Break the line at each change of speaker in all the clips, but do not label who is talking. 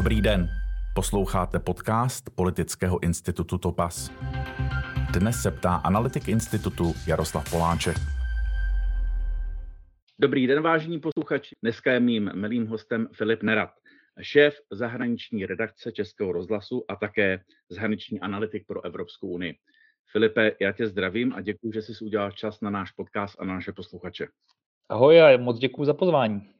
Dobrý den. Posloucháte podcast Politického institutu Topas. Dnes se ptá analytik institutu Jaroslav Poláček.
Dobrý den, vážení posluchači. Dneska je mým milým hostem Filip Nerad, šéf zahraniční redakce Českého rozhlasu a také zahraniční analytik pro Evropskou unii. Filipe, já tě zdravím a děkuji, že jsi udělal čas na náš podcast a na naše posluchače.
Ahoj a moc děkuji za pozvání.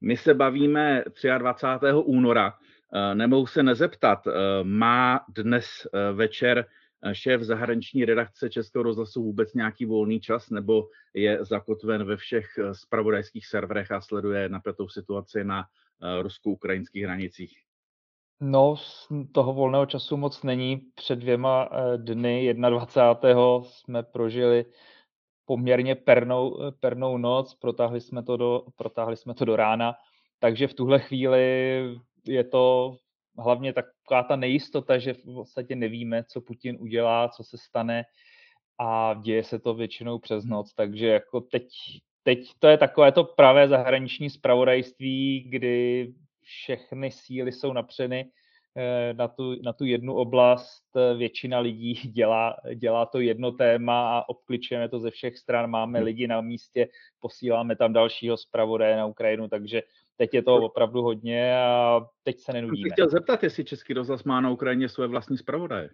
My se bavíme 23. února. Eh, nemohu se nezeptat, eh, má dnes eh, večer šéf zahraniční redakce Českého rozhlasu vůbec nějaký volný čas, nebo je zakotven ve všech spravodajských serverech a sleduje napětou situaci na rusko-ukrajinských hranicích?
No, toho volného času moc není. Před dvěma dny, 21. jsme prožili poměrně pernou, pernou noc, protáhli jsme, to do, protáhli jsme to do rána, takže v tuhle chvíli je to hlavně taková ta nejistota, že v podstatě nevíme, co Putin udělá, co se stane a děje se to většinou přes noc, takže jako teď, teď to je takové to pravé zahraniční spravodajství, kdy všechny síly jsou napřeny na tu, na tu jednu oblast. Eh, většina lidí dělá, dělá to jedno téma a obkličujeme to ze všech stran. Máme hmm. lidi na místě, posíláme tam dalšího zpravodaje na Ukrajinu, takže teď je to opravdu hodně a teď se nenudíme.
Jsem chtěl zeptat, jestli Český rozhlas má na Ukrajině své vlastní zpravodaje.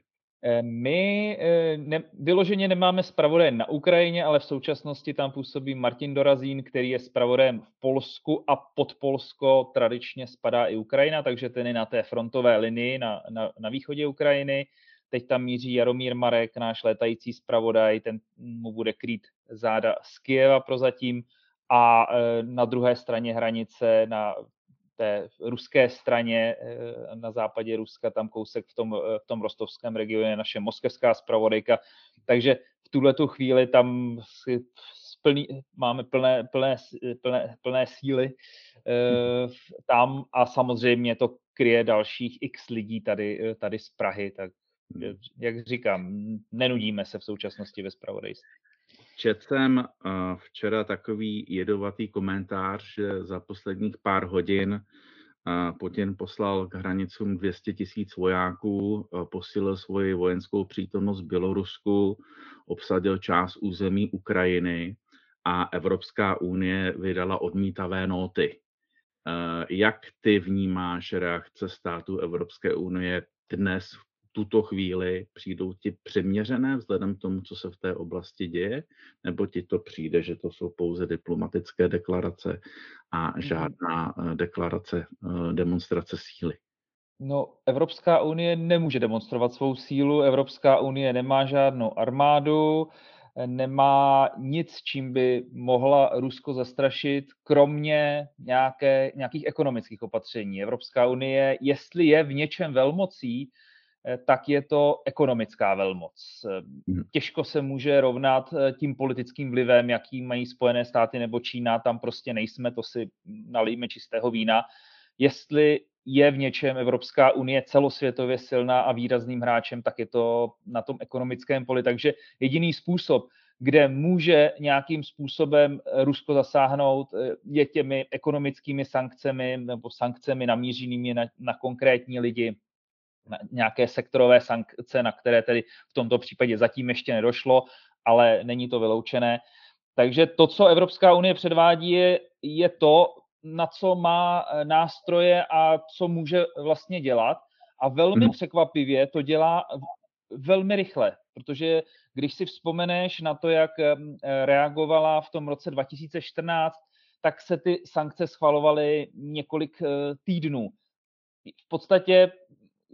Eh, my eh, ne, vyloženě nemáme zpravodaje na Ukrajině, ale v současnosti tam působí Martin Dorazín, který je zpravodajem v Polsku a pod Polsko tradičně spadá i Ukrajina, takže ten je na té frontové linii na, na, na východě Ukrajiny. Teď tam míří Jaromír Marek, náš létající zpravodaj, ten mu bude krýt záda z Kieva prozatím a eh, na druhé straně hranice na té ruské straně eh, na západě Ruska, tam kousek v tom, eh, v tom rostovském regionu je naše moskevská zpravodajka. Takže v tuhle tu chvíli tam si plný, máme plné, plné, plné, plné síly eh, tam a samozřejmě to kryje dalších x lidí tady, tady z Prahy, tak jak říkám, nenudíme se v současnosti ve zpravodajství.
Četl jsem uh, včera takový jedovatý komentář, že za posledních pár hodin uh, Putin poslal k hranicům 200 tisíc vojáků, uh, posílil svoji vojenskou přítomnost v Bělorusku, obsadil část území Ukrajiny a Evropská unie vydala odmítavé nóty. Jak ty vnímáš reakce států Evropské unie dnes v tuto chvíli přijdou ti přeměřené vzhledem k tomu, co se v té oblasti děje, nebo ti to přijde, že to jsou pouze diplomatické deklarace a mhm. žádná eh, deklarace, eh, demonstrace síly?
No, Evropská unie nemůže demonstrovat svou sílu, Evropská unie nemá žádnou armádu, nemá nic, čím by mohla Rusko zastrašit, kromě nějaké, nějakých ekonomických opatření. Evropská unie, jestli je v něčem velmocí, tak je to ekonomická velmoc. Eh, hmm. Těžko se může rovnat eh, tím politickým vlivem, jaký mají Spojené státy nebo Čína, tam prostě nejsme, to si nalijeme čistého vína. Jestli je v něčem Evropská unie celosvětově silná a výrazným hráčem, tak je to na tom ekonomickém poli. Takže jediný způsob, kde může nějakým způsobem Rusko zasáhnout, je těmi ekonomickými sankcemi nebo sankcemi namířenými na, na konkrétní lidi, nějaké sektorové sankce, na které tedy v tomto případě zatím ještě nedošlo, ale není to vyloučené. Takže to, co Evropská unie předvádí, je, je to, na co má eh, nástroje a co může vlastně dělat. A velmi mhm. překvapivě to dělá velmi rychle, protože když si vzpomeneš na to, jak eh, reagovala v tom roce 2014, tak se ty sankce schvalovaly několik eh, týdnů. V podstatě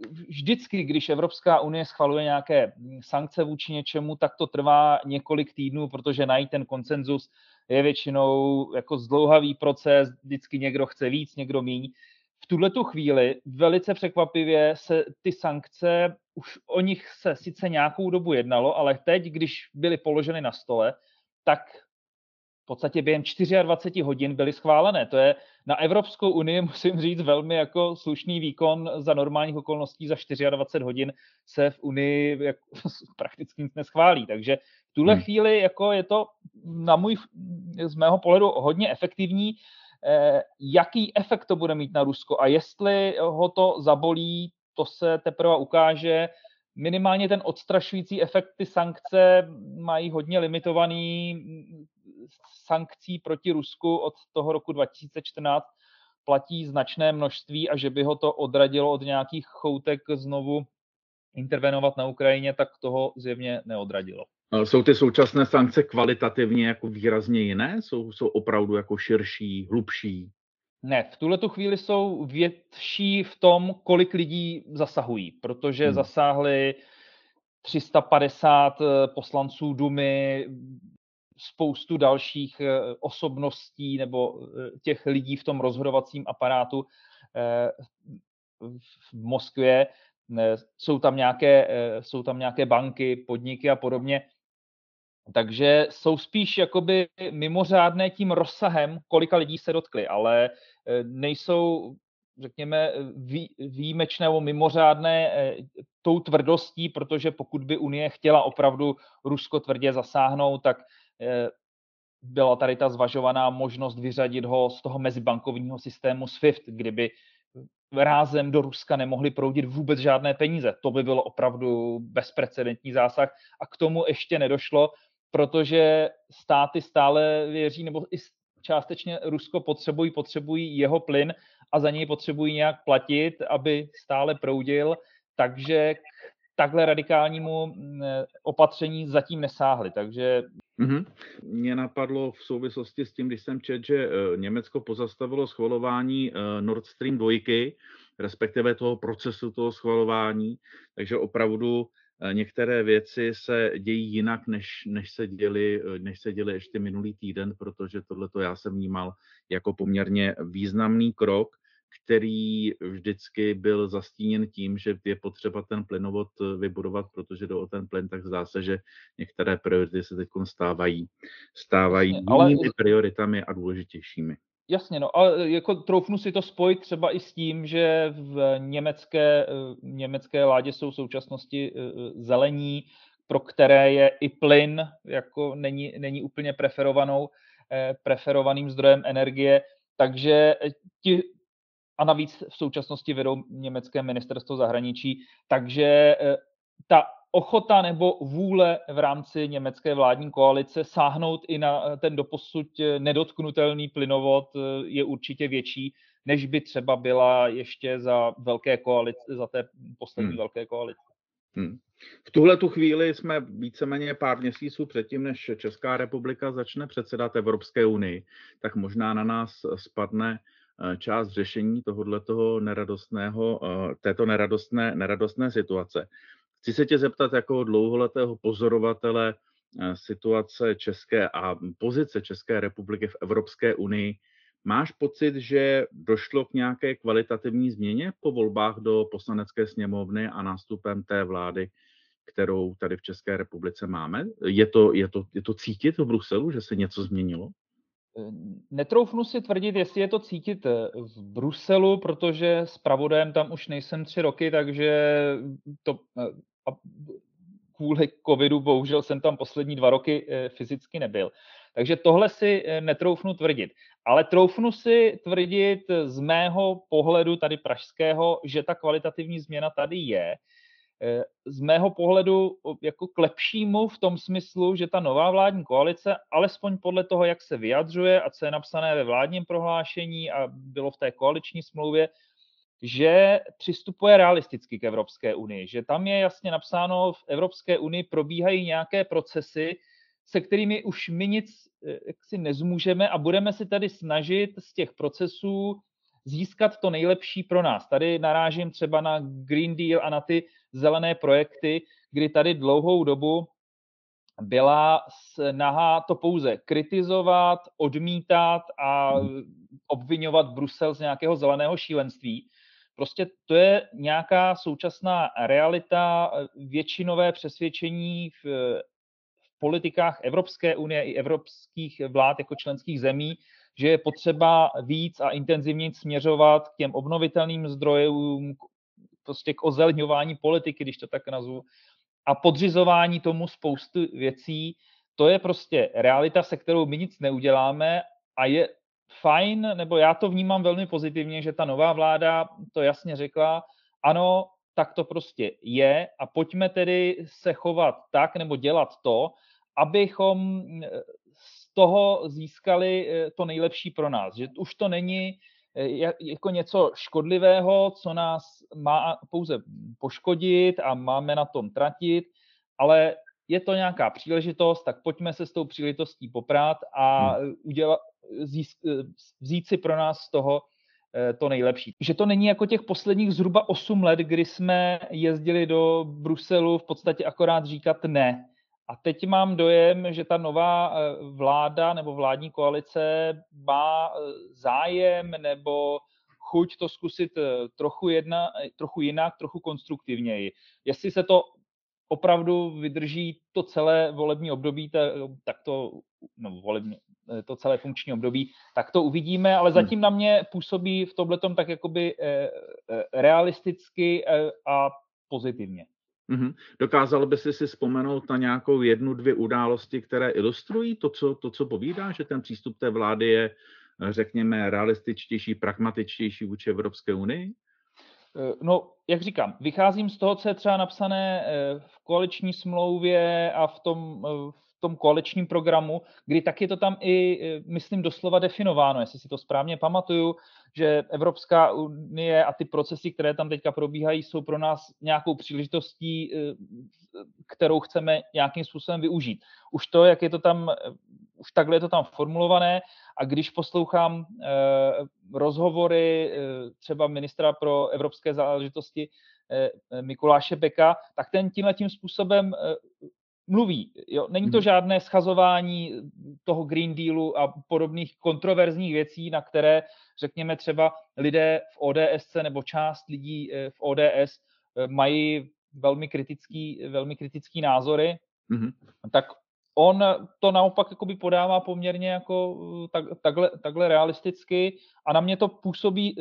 vždycky, když Evropská unie schvaluje nějaké sankce vůči něčemu, tak to trvá několik týdnů, protože najít ten konsenzus je většinou jako zdlouhavý proces, vždycky někdo chce víc, někdo míň. V tuhle tu chvíli velice překvapivě se ty sankce, už o nich se sice nějakou dobu jednalo, ale teď, když byly položeny na stole, tak podstatě během 24 hodin byly schválené. To je na Evropskou unii, musím říct, velmi jako slušný výkon za normálních okolností za 24 hodin se v Unii jako, prakticky nic neschválí. Takže v tuhle hmm. chvíli jako je to na můj, z mého pohledu hodně efektivní. jaký efekt to bude mít na Rusko a jestli ho to zabolí, to se teprve ukáže. Minimálně ten odstrašující efekt ty sankce mají hodně limitovaný sankcí proti Rusku od toho roku 2014 platí značné množství a že by ho to odradilo od nějakých choutek znovu intervenovat na Ukrajině, tak toho zjevně neodradilo.
Jsou ty současné sankce kvalitativně jako výrazně jiné? Jsou, jsou opravdu jako širší, hlubší?
Ne, v tuhle tu chvíli jsou větší v tom, kolik lidí zasahují, protože hmm. zasáhli 350 eh, poslanců Dumy, spoustu dalších eh, osobností nebo eh, těch lidí v tom rozhodovacím aparátu v Moskvě. Jsou tam nějaké, jsou tam nějaké banky, podniky a podobně. Takže jsou spíš jakoby mimořádné tím rozsahem, kolika lidí se dotkli, ale eh, nejsou, řekněme, výjimečné nebo mimořádné eh, tou tvrdostí, protože pokud by Unie chtěla opravdu Rusko tvrdě zasáhnout, tak eh, byla tady ta zvažovaná možnost vyřadit ho z toho mezibankovního systému SWIFT, kdyby rázem do Ruska nemohli proudit vůbec žádné peníze. To by bylo opravdu bezprecedentní zásah. A k tomu ještě nedošlo, protože státy stále věří, nebo i částečně Rusko potřebují, potřebují jeho plyn a za něj potřebují nějak platit, aby stále proudil, takže k takhle radikálnímu mm, opatření zatím nesáhli, takže...
Mm-hmm. Mě napadlo v souvislosti s tím, když jsem četl, že eh, Německo pozastavilo schvalování eh, Nord Stream 2, respektive toho procesu toho schvalování, takže opravdu Eh, některé věci se dějí jinak, než, než, se děli, než se děli ještě minulý týden, protože tohleto já jsem vnímal jako poměrně významný krok, který vždycky byl zastíněn tím, že je potřeba ten plynovod eh, vybudovat, protože do o ten plyn, tak zdá se, že některé priority se teď stávají, stávají jinými prioritami a důležitějšími.
Jasně, no, ale jako troufnu si to spojit třeba i s tím, že v německé, eh, německé ládě jsou v současnosti eh, zelení, pro které je i plyn jako není, není úplně preferovanou, eh, preferovaným zdrojem energie, takže ti, a navíc v současnosti vedou německé ministerstvo zahraničí, takže ta ochota nebo vůle v rámci německé vládní koalice sáhnout i na ten doposud nedotknutelný plynovod eh, je určitě větší, než by třeba byla ještě za velké koalice, za té poslední hmm. velké koalice.
Hmm. V tuhle tu chvíli jsme víceméně pár měsíců předtím, než Česká republika začne předsedat Evropské unii, tak možná na nás spadne eh, část řešení tohoto neradostného, eh, této neradostné, neradostné situace. Chci se tě zeptat jako dlouholetého pozorovatele eh, situace České a pozice České republiky v Evropské unii. Máš pocit, že došlo k nějaké kvalitativní změně po volbách do poslanecké sněmovny a nástupem té vlády, kterou tady v České republice máme? Je to, je to, je to cítit v Bruselu, že se něco změnilo?
Eh, netroufnu si tvrdit, jestli je to cítit eh, v Bruselu, protože s pravodem tam už nejsem tři roky, takže to a kvůli covidu bohužel jsem tam poslední dva roky eh, fyzicky nebyl. Takže tohle si eh, netroufnu tvrdit. Ale troufnu si tvrdit z mého pohledu tady pražského, že ta kvalitativní změna tady je. Eh, z mého pohledu jako k lepšímu v tom smyslu, že ta nová vládní koalice, alespoň podle toho, jak se vyjadřuje a co je napsané ve vládním prohlášení a bylo v té koaliční smlouvě, že přistupuje realisticky k Evropské unii, že tam je jasně napsáno, v Evropské unii probíhají nějaké procesy, se kterými už my nic eh, si nezmůžeme a budeme si tady snažit z těch procesů získat to nejlepší pro nás. Tady narážím třeba na Green Deal a na ty zelené projekty, kdy tady dlouhou dobu byla snaha to pouze kritizovat, odmítat a obvinovat Brusel z nějakého zeleného šílenství. Prostě to je nějaká současná realita, většinové přesvědčení v, v politikách Evropské unie i evropských vlád jako členských zemí, že je potřeba víc a intenzivně směřovat k těm obnovitelným zdrojům, prostě k ozelňování politiky, když to tak nazvu, a podřizování tomu spoustu věcí. To je prostě realita, se kterou my nic neuděláme a je fajn, nebo já to vnímám velmi pozitivně, že ta nová vláda to jasně řekla, ano, tak to prostě je a pojďme tedy se chovat tak nebo dělat to, abychom z toho získali eh, to nejlepší pro nás. Že už to není eh, jako něco škodlivého, co nás má pouze poškodit a máme na tom tratit, ale je to nějaká příležitost, tak pojďme se s tou příležitostí poprát a hmm. udělat, vzít si pro nás z toho Eh, to nejlepší. Že to není jako těch posledních zhruba 8 let, kdy jsme jezdili do Bruselu v podstatě akorát říkat ne. A teď mám dojem, že ta nová eh, vláda nebo vládní koalice má eh, zájem nebo chuť to zkusit trochu, jedna, trochu jinak, trochu konstruktivněji. Jestli se to opravdu vydrží to celé volební období, tak to, no, volební, to celé funkční období, tak to uvidíme, ale hmm. zatím na mě působí v tomhletom tak jakoby eh, eh, realisticky eh, a pozitivně.
Mm-hmm. Dokázal by si si vzpomenout na nějakou jednu, dvě události, které ilustrují to co, to, co povídá, že ten přístup té vlády je, řekněme, realističtější, pragmatičtější vůči Evropské unii?
No, jak říkám, vycházím z toho, co je třeba napsané v koaliční smlouvě a v tom, v tom koaličním programu, kdy tak je to tam i, e, myslím, doslova definováno, jestli si to správně pamatuju, že Evropská unie a ty procesy, které tam teďka probíhají, jsou pro nás nějakou příležitostí, e, kterou chceme nějakým způsobem využít. Už to, jak je to tam, e, už takhle je to tam formulované a když poslouchám rozhovory třeba ministra pro evropské záležitosti Mikuláše Beka, tak ten tímhle tím způsobem mluví. Jo? Není to mhm. žádné schazování toho Green Dealu a podobných kontroverzních věcí, na které, řekněme, třeba lidé v ODS nebo část lidí eh, v ODS eh, mají velmi kritický, velmi kritický názory, mm-hmm. tak on to naopak jakoby podává poměrně jako eh, tak, takhle, takhle realisticky a na mě to působí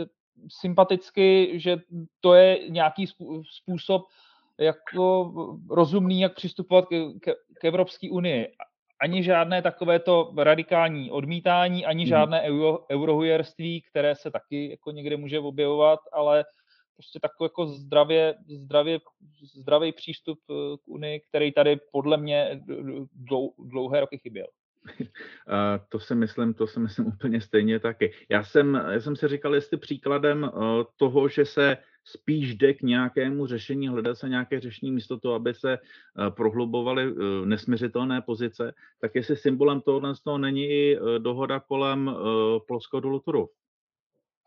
sympaticky, že to je nějaký způsob, jako rozumný, jak přistupovat k, k, k Evropské unii. Ani žádné takovéto radikální odmítání, ani mhm. žádné euro, eurohujerství, které se taky jako někde může objevovat, ale prostě takový jako zdravě, zdravě, zdravý přístup eh, k Unii, který tady podle mě dlou, dlouhé roky chyběl.
To si myslím, to si myslím úplně stejně taky. Já jsem, já jsem si říkal, jestli příkladem eh, toho, že se spíš jde k nějakému řešení, hledá se nějaké řešení místo toho, aby se eh, prohlubovaly eh, nesměřitelné pozice, tak jestli symbolem tohohle z toho není i dohoda kolem polského dolu Turów.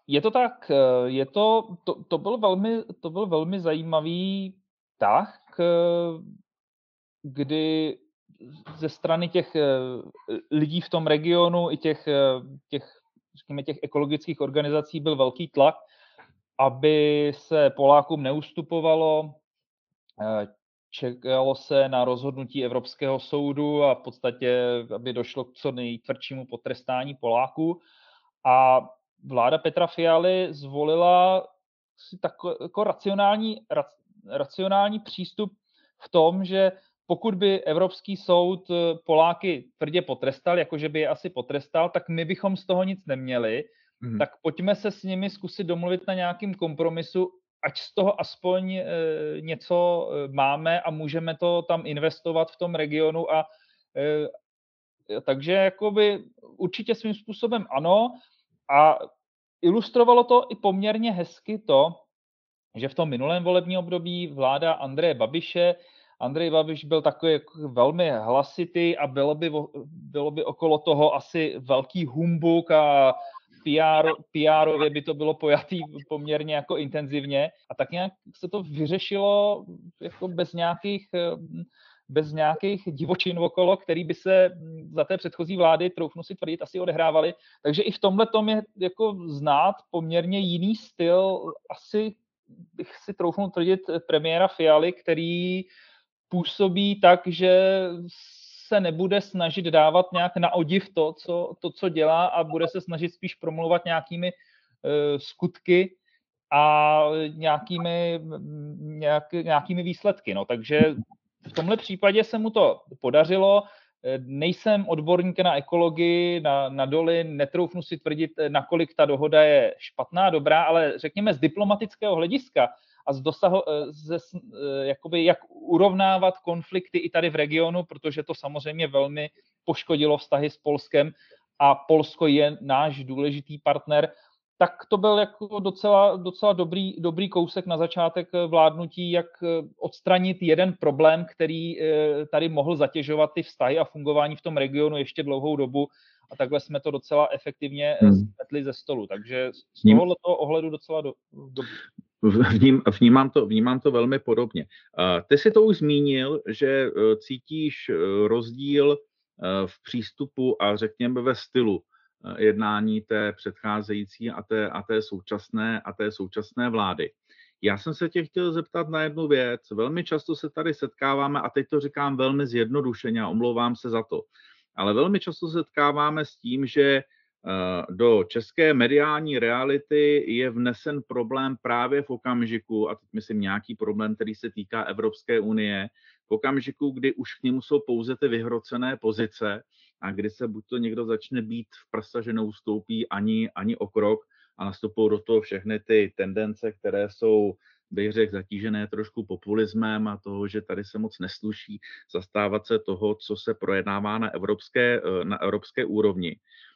Je to tak, je to, to, to, byl velmi, to byl velmi zajímavý tah, kdy ze strany těch lidí v tom regionu i těch, těch, řekněme, těch ekologických organizací byl velký tlak, aby se Polákům neustupovalo, eh, čekalo se na rozhodnutí Evropského soudu a v podstatě, aby došlo k co nejtvrdšímu potrestání Poláků. A vláda Petra Fialy zvolila si takový jako racionální, racionální přístup v tom, že pokud by Evropský soud Poláky tvrdě potrestal, jakože by je asi potrestal, tak my bychom z toho nic neměli, mm. tak pojďme se s nimi zkusit domluvit na nějakým kompromisu, ať z toho aspoň e, něco e, máme a můžeme to tam investovat v tom regionu a e, takže jakoby určitě svým způsobem ano a ilustrovalo to i poměrně hezky to, že v tom minulém volebním období vláda Andreje Babiše Andrej Babiš byl takový jako velmi hlasitý a bylo by, bylo by okolo toho asi velký humbuk a PR, PRově by to bylo pojatý poměrně jako intenzivně a tak nějak se to vyřešilo jako bez nějakých bez nějakých divočin okolo, který by se za té předchozí vlády, troufnu si tvrdit, asi odehrávaly. Takže i v tomhle tom je jako znát poměrně jiný styl, asi bych si troufnul tvrdit premiéra Fialy, který působí tak, že se nebude snažit dávat nějak na odiv to, co, to, co dělá a bude se snažit spíš promluvat nějakými uh, skutky a nějakými, nějak, nějakými výsledky. No. Takže v tomhle případě se mu to podařilo. Nejsem odborník na ekologii, na, na doly, netroufnu si tvrdit, nakolik ta dohoda je špatná, dobrá, ale řekněme z diplomatického hlediska a z dosahu, ze, jakoby jak urovnávat konflikty i tady v regionu, protože to samozřejmě velmi poškodilo vztahy s Polskem a Polsko je náš důležitý partner, tak to byl jako docela, docela dobrý, dobrý kousek na začátek vládnutí, jak odstranit jeden problém, který eh, tady mohl zatěžovat ty vztahy a fungování v tom regionu ještě dlouhou dobu a takhle jsme to docela efektivně eh, hmm. smetli ze stolu. Takže z tohoto ohledu docela do, do...
Vním, vnímám, to, vnímám to velmi podobně. Ty si to už zmínil, že eh, cítíš rozdíl v přístupu a řekněme ve stylu Eh, jednání té předcházející a té, a té současné a té současné vlády. Já jsem se tě chtěl zeptat na jednu věc. Velmi často se tady setkáváme, a teď to říkám velmi zjednodušeně a omlouvám se za to, ale velmi často se setkáváme s tím, že eh, do české mediální reality je vnesen problém právě v okamžiku, a teď myslím nějaký problém, který se týká Evropské unie, v okamžiku, kdy už k němu jsou pouze ty vyhrocené pozice a kdy se buď to někdo začne být v prsa, že neustoupí ani, ani o krok a nastupují do toho všechny ty tendence, které jsou bych řekl, zatížené trošku populismem a toho, že tady se moc nesluší zastávat se toho, co se projednává na evropské, eh, na evropské úrovni.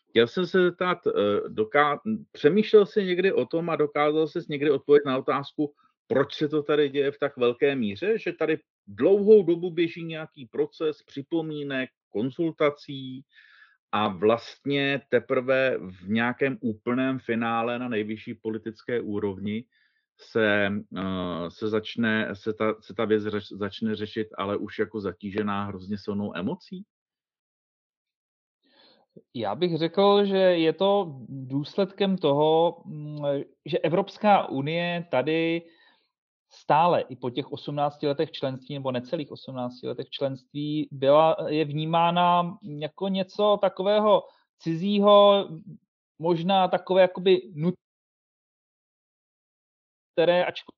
Chtěl jsem se zeptat, eh, doká... přemýšlel jsi někdy o tom a dokázal jsi někdy odpovědět na otázku, proč se to tady děje v tak velké míře, že tady dlouhou dobu běží nějaký proces připomínek, konzultací a vlastně teprve v nějakém úplném finále na nejvyšší politické úrovni se, uh, se, začne, se, ta, se ta věc začne řešit, ale už jako zatížená hrozně silnou emocí?
Já bych řekl, že je to důsledkem toho, mm, že Evropská unie tady stále i po těch 18 letech členství nebo necelých 18 letech členství byla, je vnímána jako něco takového cizího, možná takové jakoby nut, které ačkoliv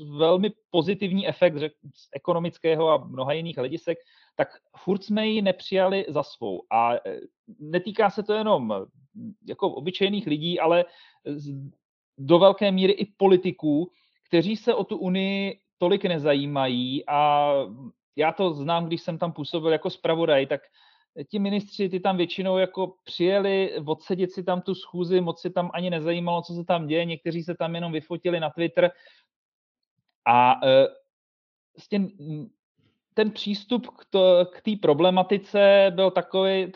velmi pozitivní efekt řek, z ekonomického a mnoha jiných hledisek, tak furt jsme ji nepřijali za svou. A e, netýká se to jenom jako obyčejných lidí, ale do velké míry i politiků, kteří se o tu Unii tolik nezajímají. A já to znám, když jsem tam působil jako zpravodaj, tak ti ministři, ty tam většinou jako přijeli odsedět si tam tu schůzi, moc si tam ani nezajímalo, co se tam děje, někteří se tam jenom vyfotili na Twitter a e, vlastně ten přístup k té problematice byl takový,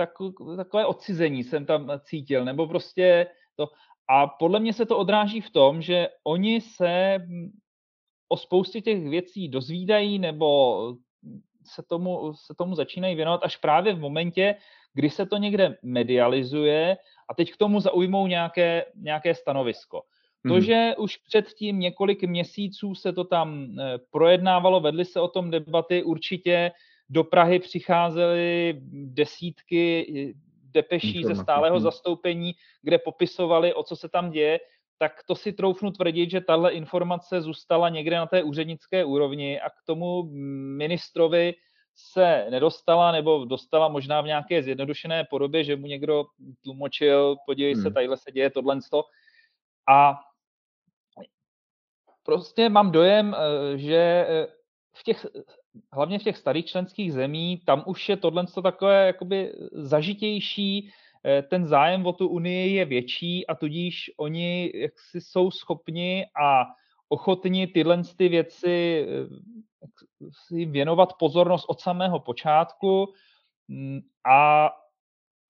takové odcizení jsem tam cítil, nebo prostě to, a podle mě se to odráží v tom, že oni se hm, o spoustě těch věcí dozvídají nebo se tomu, se tomu začínají věnovat až právě v momentě, kdy se to někde medializuje a teď k tomu zaujmou nějaké, nějaké stanovisko. To, hmm. že už předtím několik měsíců se to tam eh, projednávalo, vedly se o tom debaty, určitě do Prahy přicházely desítky depeší ze stáleho zastoupení, kde popisovali, o co se tam děje, tak to si troufnu tvrdit, že tahle informace zůstala někde na té úřednické úrovni a k tomu ministrovi se nedostala nebo dostala možná v nějaké zjednodušené podobě, že mu někdo tlumočil, podívej se, hmm. tadyhle se děje tohle. A prostě mám dojem, eh, že eh, v těch hlavně v těch starých členských zemí, tam už je tohle takové jakoby zažitější, eh, ten zájem o tu unii je větší a tudíž oni jaksi jsou schopni a ochotni tyhle ty věci si věnovat pozornost od samého počátku mm, a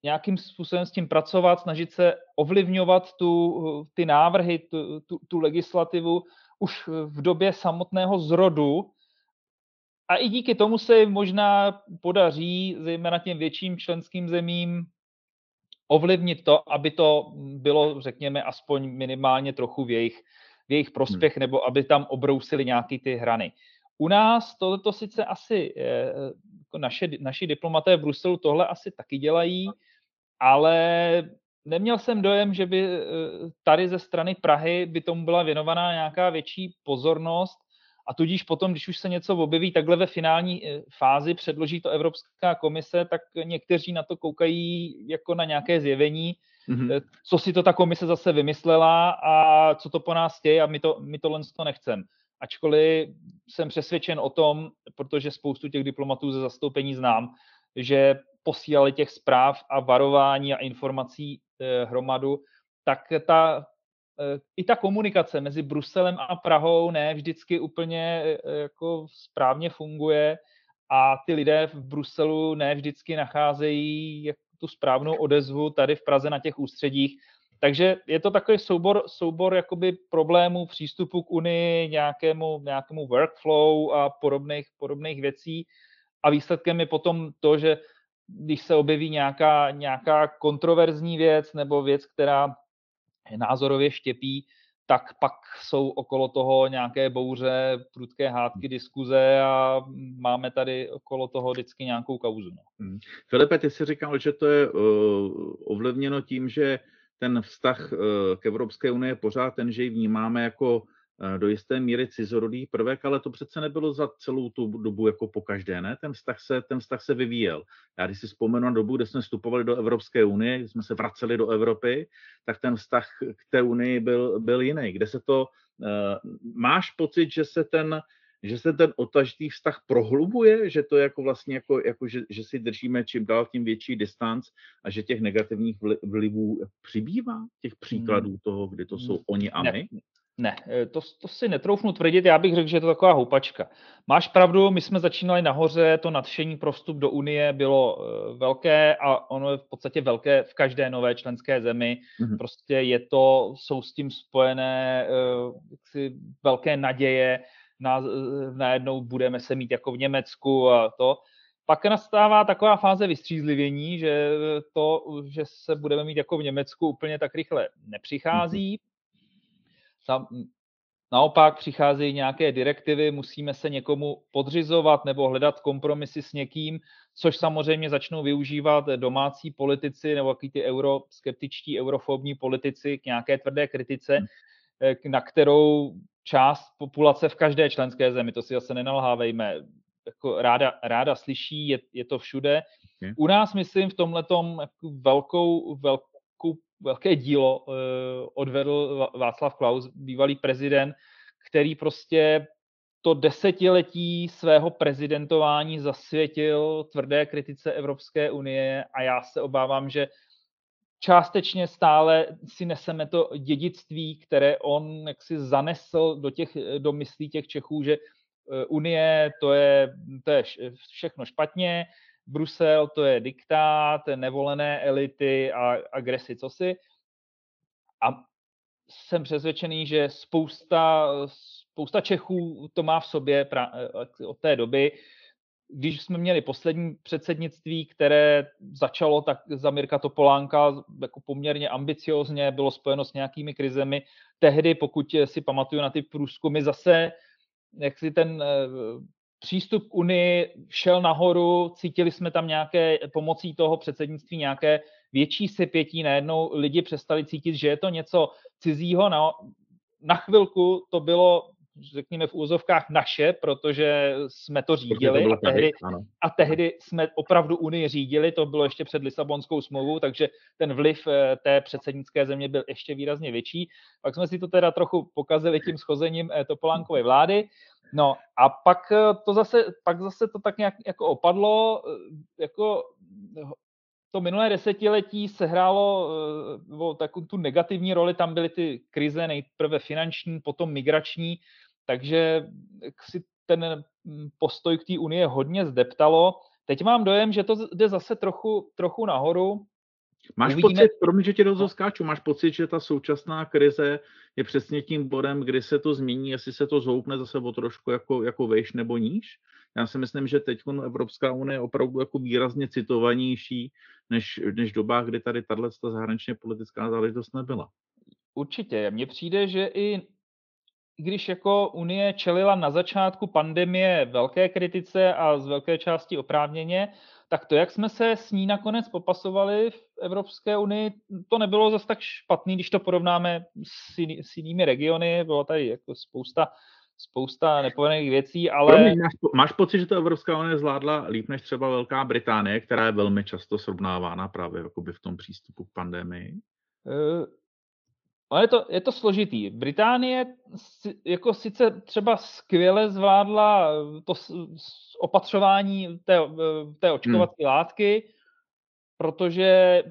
nějakým způsobem s tím pracovat, snažit se ovlivňovat tu, ty návrhy, tu, tu, tu legislativu už v době samotného zrodu a i díky tomu se možná podaří, zejména těm větším členským zemím, ovlivnit to, aby to bylo, řekněme, aspoň minimálně trochu v jejich, v jejich hmm. prospěch, hmm. nebo aby tam obrousili nějaký ty hrany. U nás to, to sice asi eh, jako naše, naši diplomaté v Bruselu tohle asi taky dělají, ale neměl jsem dojem, že by eh, tady ze strany Prahy by tomu byla věnovaná nějaká větší pozornost A tudíž potom, když už se něco objeví takhle ve finální eh, fázi, předloží to Evropská komise, tak někteří na to koukají jako na nějaké zjevení, mm-hmm. co si to ta komise zase vymyslela a co to po nás chtějí a my to, my tohle to nechcem. Ačkoliv jsem přesvědčen o tom, protože spoustu těch diplomatů ze zastoupení znám, že posílali těch zpráv a varování a informací eh, hromadu, tak ta, eh, i ta komunikace mezi Bruselem a Prahou ne vždycky úplně eh, jako správně funguje a ty lidé v Bruselu ne vždycky nacházejí tu správnou odezvu tady v Praze na těch ústředích. Takže je to takový soubor, soubor jakoby problémů přístupu k Unii, nějakému, nějakému workflow a podobných, podobných věcí. A výsledkem je potom to, že když se objeví nějaká, nějaká kontroverzní věc nebo věc, která názorově štěpí, tak pak jsou okolo toho nějaké bouře, prudké hádky, diskuze a máme tady okolo toho vždycky nějakou kauzu. No.
Hmm. Filipe, ty jsi říkal, že to je uh, ovlivněno tím, že ten vztah uh, k Evropské unii je pořád ten, že ji vnímáme jako do jisté míry cizorodý prvek, ale to přece nebylo za celou tu dobu jako po každé, ne? Ten vztah se, ten vztah se vyvíjel. Já když si vzpomenu na dobu, kde jsme vstupovali do Evropské unie, kdy jsme se vraceli do Evropy, tak ten vztah k té unii byl, byl jiný. Kde se to, uh, máš pocit, že se ten, že se ten otažitý vztah prohlubuje, že to je jako vlastně jako, jako že, že si držíme čím dál tím větší distanc a že těch negativních vlivů přibývá, těch příkladů hmm. toho, kdy to jsou oni a my? Ne,
ne, eh, to, to si netroufnu tvrdit, já bych řekl, že je to taková houpačka. Máš pravdu, my jsme začínali nahoře, to nadšení pro vstup do Unie bylo uh, velké a ono je v podstatě velké v každé nové členské zemi. Mm-hmm. Prostě je to, jsou s tím spojené uh, jaksi velké naděje, na, najednou budeme se mít jako v Německu a to. Pak nastává taková fáze vystřízlivění, že to, že se budeme mít jako v Německu úplně tak rychle nepřichází. Mm-hmm naopak přicházejí nějaké direktivy, musíme se někomu podřizovat nebo hledat kompromisy s někým, což samozřejmě začnou využívat domácí politici nebo jaký ty euroskeptičtí, eurofobní politici k nějaké tvrdé kritice, hmm. eh, na kterou část populace v každé členské zemi, to si zase nenalhávejme, jako ráda, ráda slyší, je, je to všude. U nás, myslím, v tomhle velkou, velkou velké dílo uh, odvedl Václav Klaus, bývalý prezident, který prostě to desetiletí svého prezidentování zasvětil tvrdé kritice Evropské unie a já se obávám, že částečně stále si neseme to dědictví, které on jaksi zanesl do, těch, do myslí těch Čechů, že eh, Unie to je, to je všechno špatně, Brusel to je diktát, nevolené elity a agresi, co si. A jsem přesvědčený, že spousta, spousta Čechů to má v sobě pra, eh, od té doby. Když jsme měli poslední předsednictví, které začalo tak za Mirka Topolánka jako poměrně ambiciozně, bylo spojeno s nějakými krizemi, tehdy, pokud si pamatuju na ty průzkumy, zase jak si ten eh, přístup k Unii šel nahoru, cítili jsme tam nějaké pomocí toho předsednictví nějaké větší sepětí, najednou lidi přestali cítit, že je to něco cizího. Na, na chvilku to bylo řekněme v úzovkách naše, protože jsme to řídili to a, tehdy, a tehdy jsme opravdu Unii řídili, to bylo ještě před Lisabonskou smlouvou, takže ten vliv eh, té předsednické země byl ještě výrazně větší. Pak jsme si to teda trochu pokazili tím schozením eh, Topolánkové vlády. No a pak eh, to zase, pak zase to tak nějak jako opadlo, jako to minulé desetiletí sehrálo uh, takovou tu negativní roli, tam byly ty krize nejprve finanční, potom migrační, takže si ten mm, postoj k té unie hodně zdeptalo. Teď mám dojem, že to jde zase trochu, trochu nahoru.
Máš Uvidíme... pocit, promiň, že tě do skáču, máš pocit, že ta současná krize je přesně tím bodem, kdy se to změní, jestli se to zhoupne zase o trošku jako, jako vejš nebo níž? Já si myslím, že teď Evropská unie je opravdu jako výrazně citovanější než, než doba, kdy tady tahle zahraničně politická záležitost nebyla.
Určitě. Mně přijde, že i když jako Unie čelila na začátku pandemie velké kritice a z velké části oprávněně, tak to, jak jsme se s ní nakonec popasovali v Evropské unii, to nebylo zase tak špatný, když to porovnáme s, jiný, s jinými regiony. Bylo tady jako spousta spousta nepovedených věcí, ale...
Promiň, máš, máš pocit, že to Evropská unie zvládla líp než třeba Velká Británie, která je velmi často srovnávána právě jakoby v tom přístupu k pandemii? Uh,
je to, je to složitý. Británie jako sice třeba skvěle zvládla to opatřování té, té očkovací hmm. látky, protože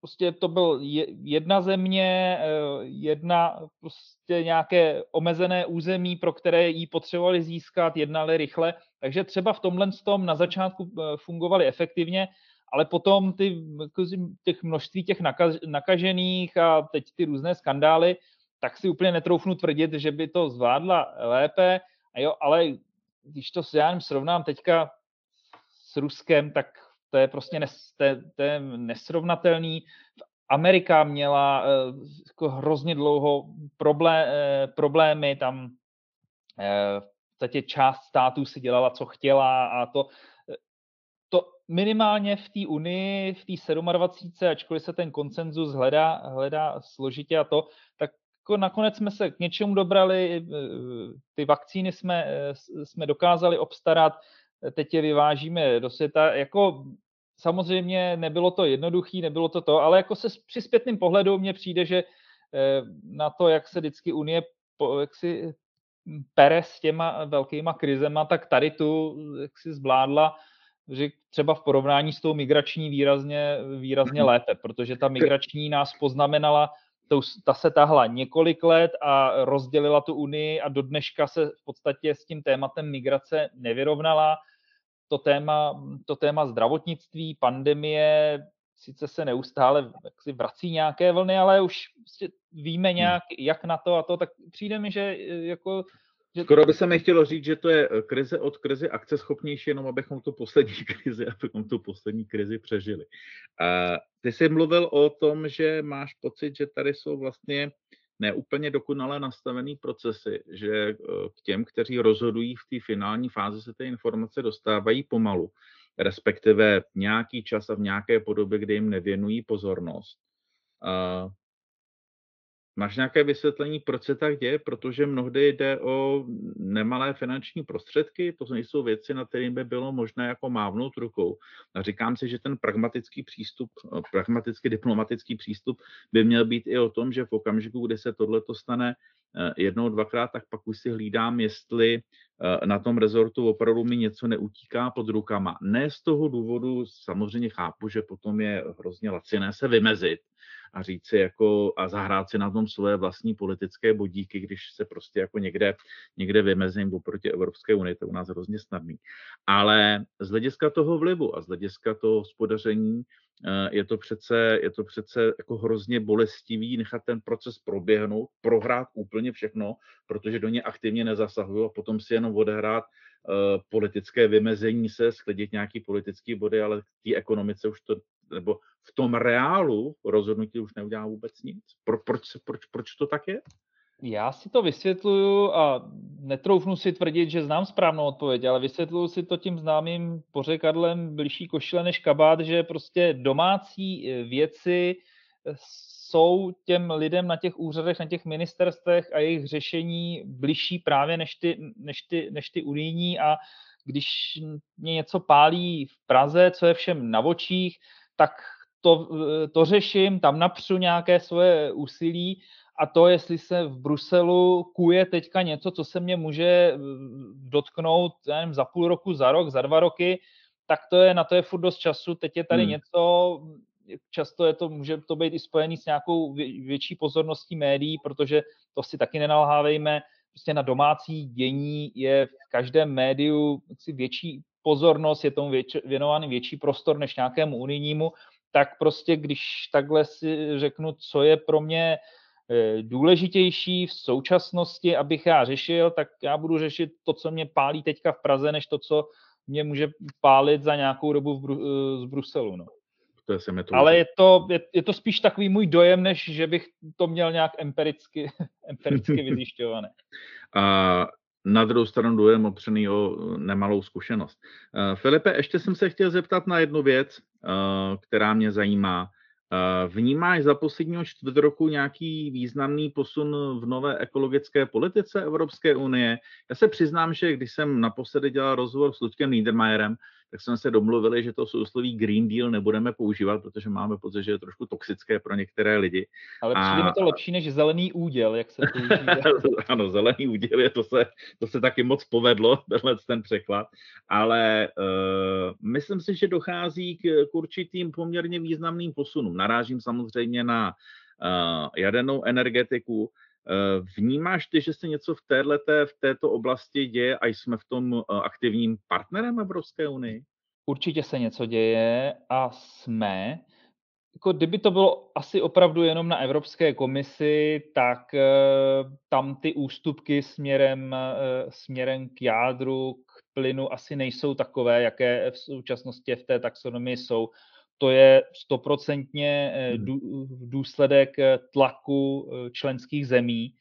prostě to byl jedna země, eh, jedna prostě nějaké omezené území, pro které ji potřebovali získat, jednali rychle. Takže třeba v tomhle tom na začátku eh, fungovali efektivně, ale potom ty, těch množství těch nakažených a teď ty různé skandály, tak si úplně netroufnu tvrdit, že by to zvládla lépe. A jo, ale když to já srovnám teďka s Ruskem, tak to je prostě nes, to je, to je nesrovnatelný. Amerika měla uh, jako hrozně dlouho problé, uh, problémy, tam uh, v podstatě část států si dělala, co chtěla a to, to minimálně v té Unii, v té 27, ačkoliv se ten koncenzus hledá, hledá složitě a to, tak jako nakonec jsme se k něčemu dobrali, ty vakcíny jsme, jsme dokázali obstarat, teď je vyvážíme do světa. Jako samozřejmě nebylo to jednoduché, nebylo to to, ale jako se při zpětným pohledu mně přijde, že eh, na to, jak se vždycky Unie jak si pere s těma velkýma krizema, tak tady tu jak si zvládla že třeba v porovnání s tou migrační výrazně, výrazně mhm. lépe, protože ta migrační nás poznamenala, to, ta se tahla několik let a rozdělila tu Unii a do dneška se v podstatě s tím tématem migrace nevyrovnala to téma, to téma zdravotnictví, pandemie, sice se neustále si vrací nějaké vlny, ale už prostě víme hmm. nějak, jak na to a to, tak přijde mi, že jako.
Skoro by se mi chtělo říct, že to je e, krize od krize akceschopnější, jenom abychom tu poslední krizi, abychom tu poslední krizi přežili. A ty jsi mluvil o tom, že máš pocit, že tady jsou vlastně neúplně dokonale nastavený procesy, že eh, k těm, kteří rozhodují v té finální fázi, se ty informace dostávají pomalu, respektive nějaký čas a v nějaké podobě, kdy jim nevěnují pozornost. Máš nějaké vysvětlení, proč se tak děje? Protože mnohdy jde o nemalé finanční prostředky, to nejsou věci, na kterým by bylo možné jako mávnout rukou. A říkám si, že ten pragmatický přístup, pragmaticky diplomatický přístup by měl být i o tom, že v okamžiku, kdy se tohle stane jednou, dvakrát, tak pak už si hlídám, jestli eh, na tom rezortu opravdu mi něco neutíká pod rukama. Ne z toho důvodu, samozřejmě chápu, že potom je hrozně laciné se vymezit, a říct si jako a zahrát si na tom své vlastní politické bodíky, když se prostě jako někde, někde vymezím oproti Evropské unii, to je u nás hrozně snadný. Ale z hlediska toho vlivu a z hlediska toho hospodaření eh, je to přece, je to přece jako hrozně bolestivý nechat ten proces proběhnout, prohrát úplně všechno, protože do ně aktivně nezasahují a potom si jenom odehrát uh, politické vymezení se, sklidit nějaký politický body, ale k té ekonomice už to nebo v tom reálu rozhodnutí už neudělá vůbec nic? Pro, proč, proč, proč to tak je?
Já si to vysvětluju a netroufnu si tvrdit, že znám správnou odpověď, ale vysvětluju si to tím známým pořekadlem blížší košile než kabát, že prostě domácí eh, věci eh, jsou těm lidem na těch úřadech, na těch ministerstvech a jejich řešení bližší právě než ty, než ty, než ty unijní. A když mě něco pálí v Praze, co je všem na očích, tak to, to řeším, tam napřu nějaké svoje úsilí a to, jestli se v Bruselu kuje teďka něco, co se mě může eh, dotknout nevím, za půl roku, za rok, za dva roky, tak to je, na to je furt dost času. Teď je tady hmm. něco, často je to, může to být i spojený s nějakou větší pozorností médií, protože to si taky nenalhávejme, prostě na domácí dění je v každém médiu větší pozornost, je tomu věč, věnovaný větší prostor než nějakému unijnímu, tak prostě když takhle si řeknu, co je pro mě eh, důležitější v současnosti, abych já řešil, tak já budu řešit to, co mě pálí teďka v Praze, než to, co mě může pálit za nějakou dobu v Bru- eh, z Bruselu. No. To se to Ale je to, je, je to spíš takový můj dojem, než že bych to měl nějak empiricky, empiricky vyzjišťované.
A na druhou stranu dojem opřený o nemalou zkušenost. Eh, Filipe, ještě jsem se chtěl zeptat na jednu věc, eh, která mě zajímá. Vnímáš za posledního čtvrt roku nějaký významný posun v nové ekologické politice Evropské unie? Já se přiznám, že když jsem naposledy dělal rozhovor s Ludkem Niedermayerem, tak jsme se domluvili, že to sousloví Green Deal nebudeme používat, protože máme pocit, že je trošku toxické pro některé lidi.
Ale přijde a... mi to lepší než zelený úděl, jak se používá.
ano, zelený úděl, je, to, se, to se taky moc povedlo, tenhle ten překlad. Ale uh, myslím si, že dochází k, k určitým poměrně významným posunům. Narážím samozřejmě na uh, jadernou energetiku, vnímáš ty, že se něco v, téhleté, v této oblasti děje a jsme v tom eh, aktivním partnerem Evropské unii?
Určitě se něco děje a jsme. Jako kdyby to bylo asi opravdu jenom na Evropské komisi, tak e, tam ty ústupky směrem, směrem k jádru, k plynu asi nejsou takové, jaké v současnosti v té taxonomii jsou to je stoprocentně eh, hmm. důsledek eh, tlaku eh, členských zemí.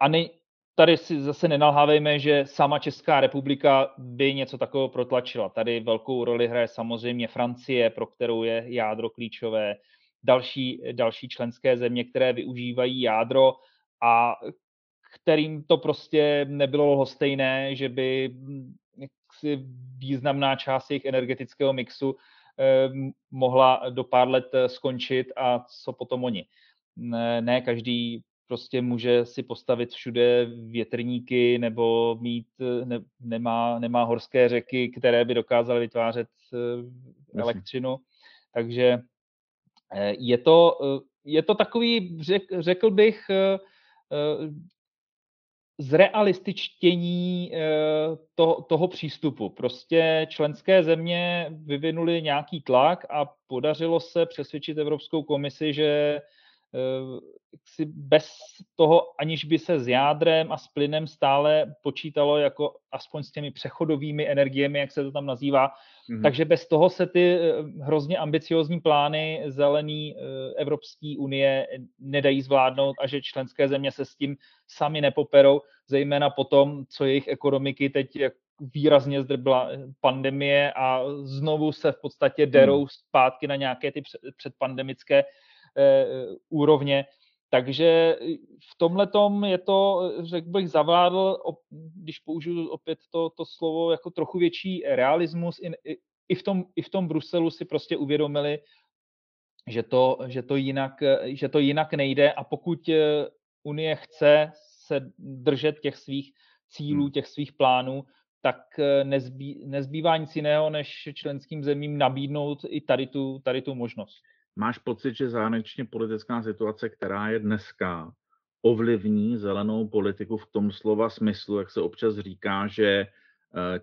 A ne, tady si zase nenalhávejme, že sama Česká republika by něco takového protlačila. Tady velkou roli hraje samozřejmě Francie, pro kterou je jádro klíčové, další, další členské země, které využívají jádro a kterým to prostě nebylo lhostejné, že by hm, významná část jejich energetického mixu mohla do pár let eh, skončit a co potom oni. Ne, ne každý prostě může si postavit všude větrníky nebo mít, eh, ne, nemá, nemá horské řeky, které by dokázaly vytvářet eh, elektřinu. Takže je to, je to takový, řek, řekl bych, zrealističtění eh, to, toho přístupu. Prostě členské země vyvinuly nějaký tlak a podařilo se přesvědčit Evropskou komisi, že si bez toho, aniž by se s jádrem a s plynem stále počítalo jako aspoň s těmi přechodovými energiemi, jak se to tam nazývá. Mm-hmm. Takže bez toho se ty eh, hrozně ambiciozní plány zelený eh, Evropské unie nedají zvládnout a že členské země se s tím sami nepoperou, zejména potom, co jejich ekonomiky teď výrazně zdrbla pandemie a znovu se v podstatě derou mhm. zpátky na nějaké ty předpandemické Eh, úrovně. Takže v tomhle je to, řekl bych, zavládl, když použiju opět to, to slovo, jako trochu větší realismus. I, i, v tom, I v tom Bruselu si prostě uvědomili, že to, že to, jinak, že to jinak nejde a pokud eh, Unie chce se držet těch svých cílů, hmm. těch svých plánů, tak eh, nezbý, nezbývá nic jiného, než členským zemím nabídnout i tady tu, tady tu možnost.
Máš pocit, že zahraničně politická situace, která je dneska, ovlivní zelenou politiku v tom slova smyslu, jak se občas říká, že eh,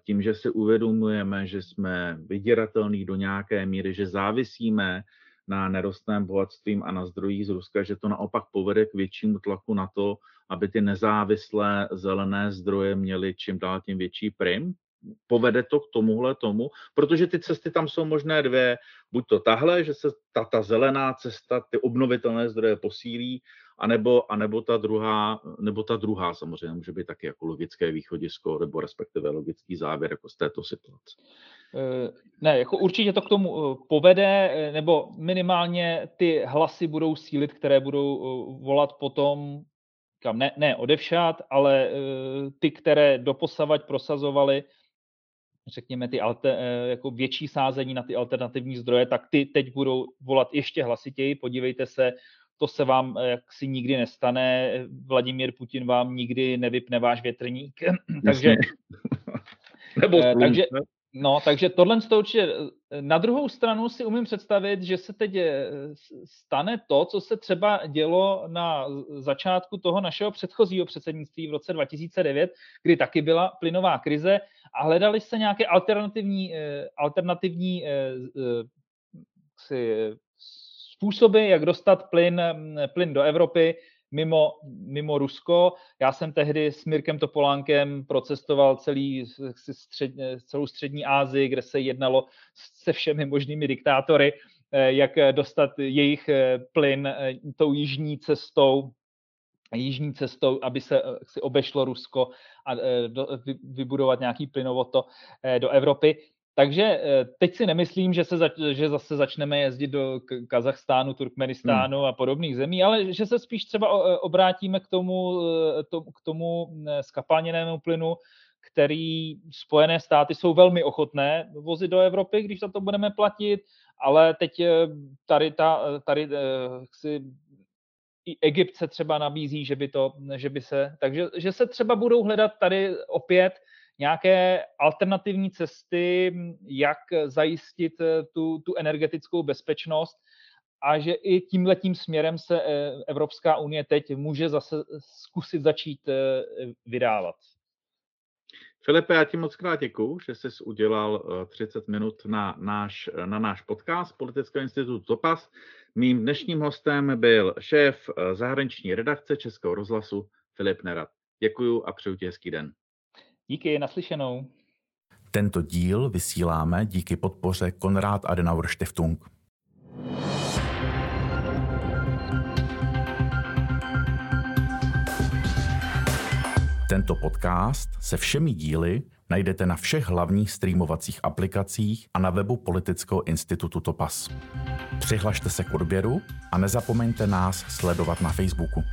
tím, že si uvědomujeme, že jsme vydíratelní do nějaké míry, že závisíme na nerostném bohatstvím a na zdrojích z Ruska, že to naopak povede k většímu tlaku na to, aby ty nezávislé zelené zdroje měly čím dál tím větší prim? Povede to k tomuhle tomu, protože ty cesty tam jsou možné dvě. Buď to tahle, že se ta, ta zelená cesta, ty obnovitelné zdroje posílí, anebo, anebo ta druhá, nebo ta druhá samozřejmě může být taky jako logické východisko, nebo respektive logický závěr jako z této situace.
Eh, ne, jako určitě to k tomu eh, povede, eh, nebo minimálně ty hlasy budou sílit, které budou volat potom, kam ne, ne odevšát, ale ty, které doposavať prosazovali řekněme, ty alter, eh, jako větší sázení na ty alternativní zdroje, tak ty teď budou volat ještě hlasitěji. Podívejte se, to se vám eh, jaksi nikdy nestane. Vladimír Putin vám nikdy nevypne váš větrník. takže, Nebo eh, takže, No, takže tohle to určitě. Na druhou stranu si umím představit, že se teď stane to, co se třeba dělo na začátku toho našeho předchozího předsednictví v roce 2009, kdy taky byla plynová krize a hledali se nějaké alternativní, eh, alternativní eh, eh, si, způsoby, jak dostat plyn, plyn do Evropy mimo, mimo Rusko. Já jsem tehdy s Mirkem Topolánkem procestoval celý, střed, celou střední Asii, kde se jednalo se všemi možnými diktátory, jak dostat jejich plyn tou jižní cestou jižní cestou, aby se si obešlo Rusko a do, vybudovat nějaký plynovod do Evropy. Takže eh, teď si nemyslím, že, se zač, že zase začneme jezdit do Kazachstánu, Turkmenistánu hmm. a podobných zemí, ale že se spíš třeba eh, obrátíme k tomu, eh, to, k tomu skapalněnému plynu, který Spojené státy jsou velmi ochotné vozit do Evropy, když za to budeme platit, ale teď tady, ta, tady si i Egypt se třeba nabízí, že by, to, že by se, takže že se třeba budou hledat tady opět nějaké alternativní cesty, jak zajistit eh, tu, tu energetickou bezpečnost a že i tímhletím směrem se eh, Evropská unie teď může zase zkusit začít eh, vydávat.
Filipe, já ti moc krát děkuju, že jsi udělal 30 minut na náš, na náš podcast Politického institutu Topas. Mým dnešním hostem byl šéf zahraniční redakce Českého rozhlasu Filip Nerad. Děkuju a přeju ti hezký den.
Díky, naslyšenou.
Tento díl vysíláme díky podpoře Konrad Adenauer Stiftung. Tento podcast se všemi díly najdete na všech hlavních streamovacích aplikacích a na webu Politického institutu Topas. Přihlašte se k odběru a nezapomeňte nás sledovat na Facebooku.